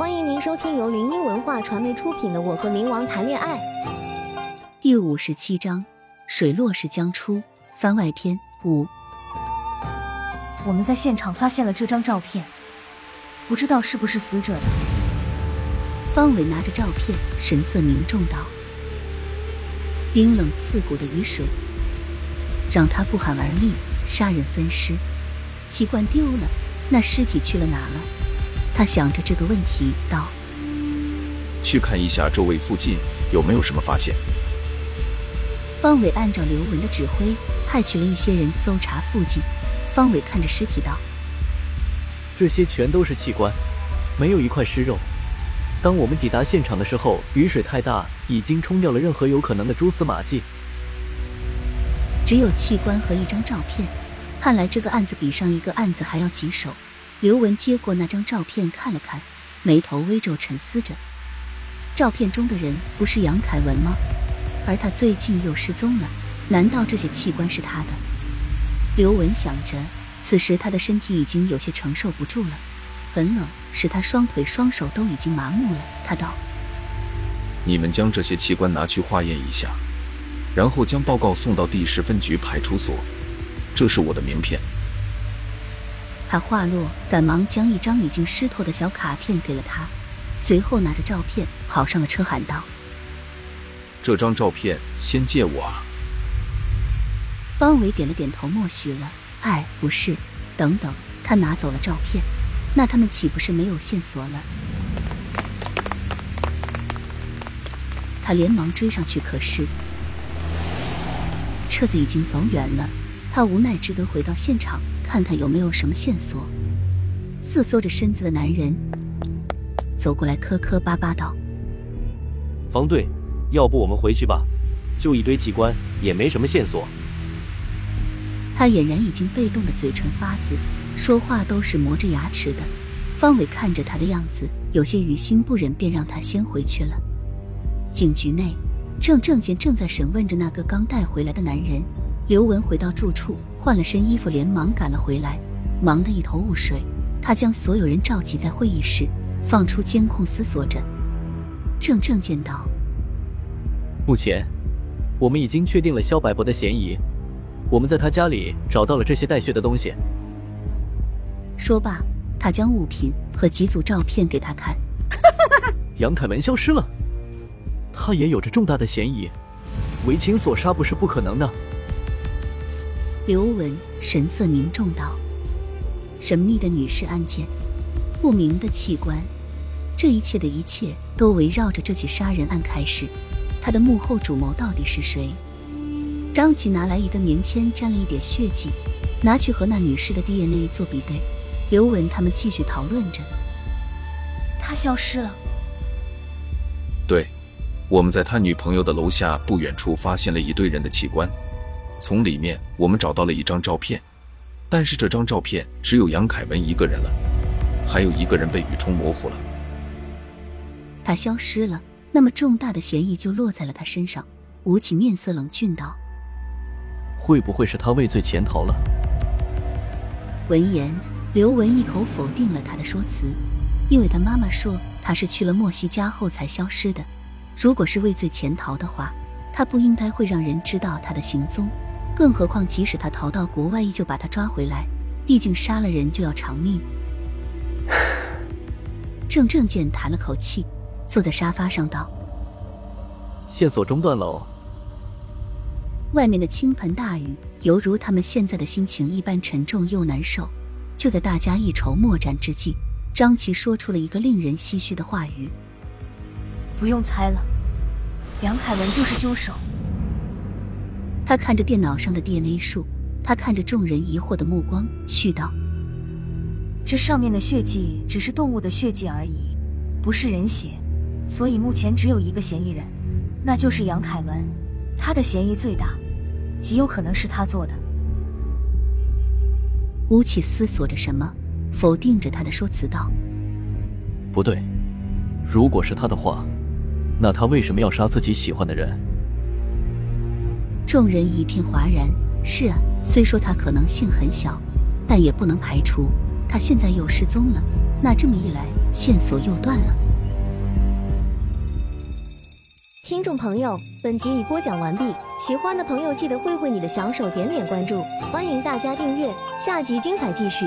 欢迎您收听由林音文化传媒出品的《我和冥王谈恋爱》第五十七章：水落石将出番外篇五。我们在现场发现了这张照片，不知道是不是死者的。方伟拿着照片，神色凝重道：“冰冷刺骨的雨水，让他不寒而栗。杀人分尸，器官丢了，那尸体去了哪了？”他想着这个问题，道：“去看一下周围附近有没有什么发现。”方伟按照刘文的指挥，派去了一些人搜查附近。方伟看着尸体道：“这些全都是器官，没有一块尸肉。当我们抵达现场的时候，雨水太大，已经冲掉了任何有可能的蛛丝马迹。只有器官和一张照片，看来这个案子比上一个案子还要棘手。”刘文接过那张照片看了看，眉头微皱，沉思着。照片中的人不是杨凯文吗？而他最近又失踪了，难道这些器官是他的？刘文想着，此时他的身体已经有些承受不住了，很冷，使他双腿双手都已经麻木了。他道：“你们将这些器官拿去化验一下，然后将报告送到第十分局派出所。这是我的名片。”他话落，赶忙将一张已经湿透的小卡片给了他，随后拿着照片跑上了车，喊道：“这张照片先借我啊！”方伟点了点头，默许了。哎，不是，等等，他拿走了照片，那他们岂不是没有线索了？他连忙追上去，可是车子已经走远了，他无奈只得回到现场。看看有没有什么线索。瑟缩着身子的男人走过来，磕磕巴巴道：“方队，要不我们回去吧？就一堆机关，也没什么线索。”他俨然已经被冻得嘴唇发紫，说话都是磨着牙齿的。方伟看着他的样子，有些于心不忍，便让他先回去了。警局内，郑正健正在审问着那个刚带回来的男人。刘文回到住处，换了身衣服，连忙赶了回来，忙得一头雾水。他将所有人召集在会议室，放出监控，思索着。郑正见到，目前我们已经确定了肖百博的嫌疑。我们在他家里找到了这些带血的东西。说罢，他将物品和几组照片给他看。杨凯文消失了，他也有着重大的嫌疑，为情所杀不是不可能的。刘文神色凝重道：“神秘的女士案件，不明的器官，这一切的一切都围绕着这起杀人案开始。他的幕后主谋到底是谁？”张琪拿来一根棉签，沾了一点血迹，拿去和那女士的 DNA 做比对。刘文他们继续讨论着：“他消失了。”“对，我们在他女朋友的楼下不远处发现了一堆人的器官。”从里面我们找到了一张照片，但是这张照片只有杨凯文一个人了，还有一个人被雨冲模糊了。他消失了，那么重大的嫌疑就落在了他身上。吴起面色冷峻道：“会不会是他畏罪潜逃了？”闻言，刘文一口否定了他的说辞，因为他妈妈说他是去了莫西家后才消失的。如果是畏罪潜逃的话，他不应该会让人知道他的行踪。更何况，即使他逃到国外，依旧把他抓回来。毕竟杀了人就要偿命。郑正健叹了口气，坐在沙发上道：“线索中断了。”外面的倾盆大雨，犹如他们现在的心情一般沉重又难受。就在大家一筹莫展之际，张琪说出了一个令人唏嘘的话语：“不用猜了，梁凯文就是凶手。”他看着电脑上的 DNA 数，他看着众人疑惑的目光，絮道：“这上面的血迹只是动物的血迹而已，不是人血，所以目前只有一个嫌疑人，那就是杨凯文，他的嫌疑最大，极有可能是他做的。”吴起思索着什么，否定着他的说辞道：“不对，如果是他的话，那他为什么要杀自己喜欢的人？”众人一片哗然。是啊，虽说他可能性很小，但也不能排除他现在又失踪了。那这么一来，线索又断了。听众朋友，本集已播讲完毕，喜欢的朋友记得挥挥你的小手，点点关注，欢迎大家订阅，下集精彩继续。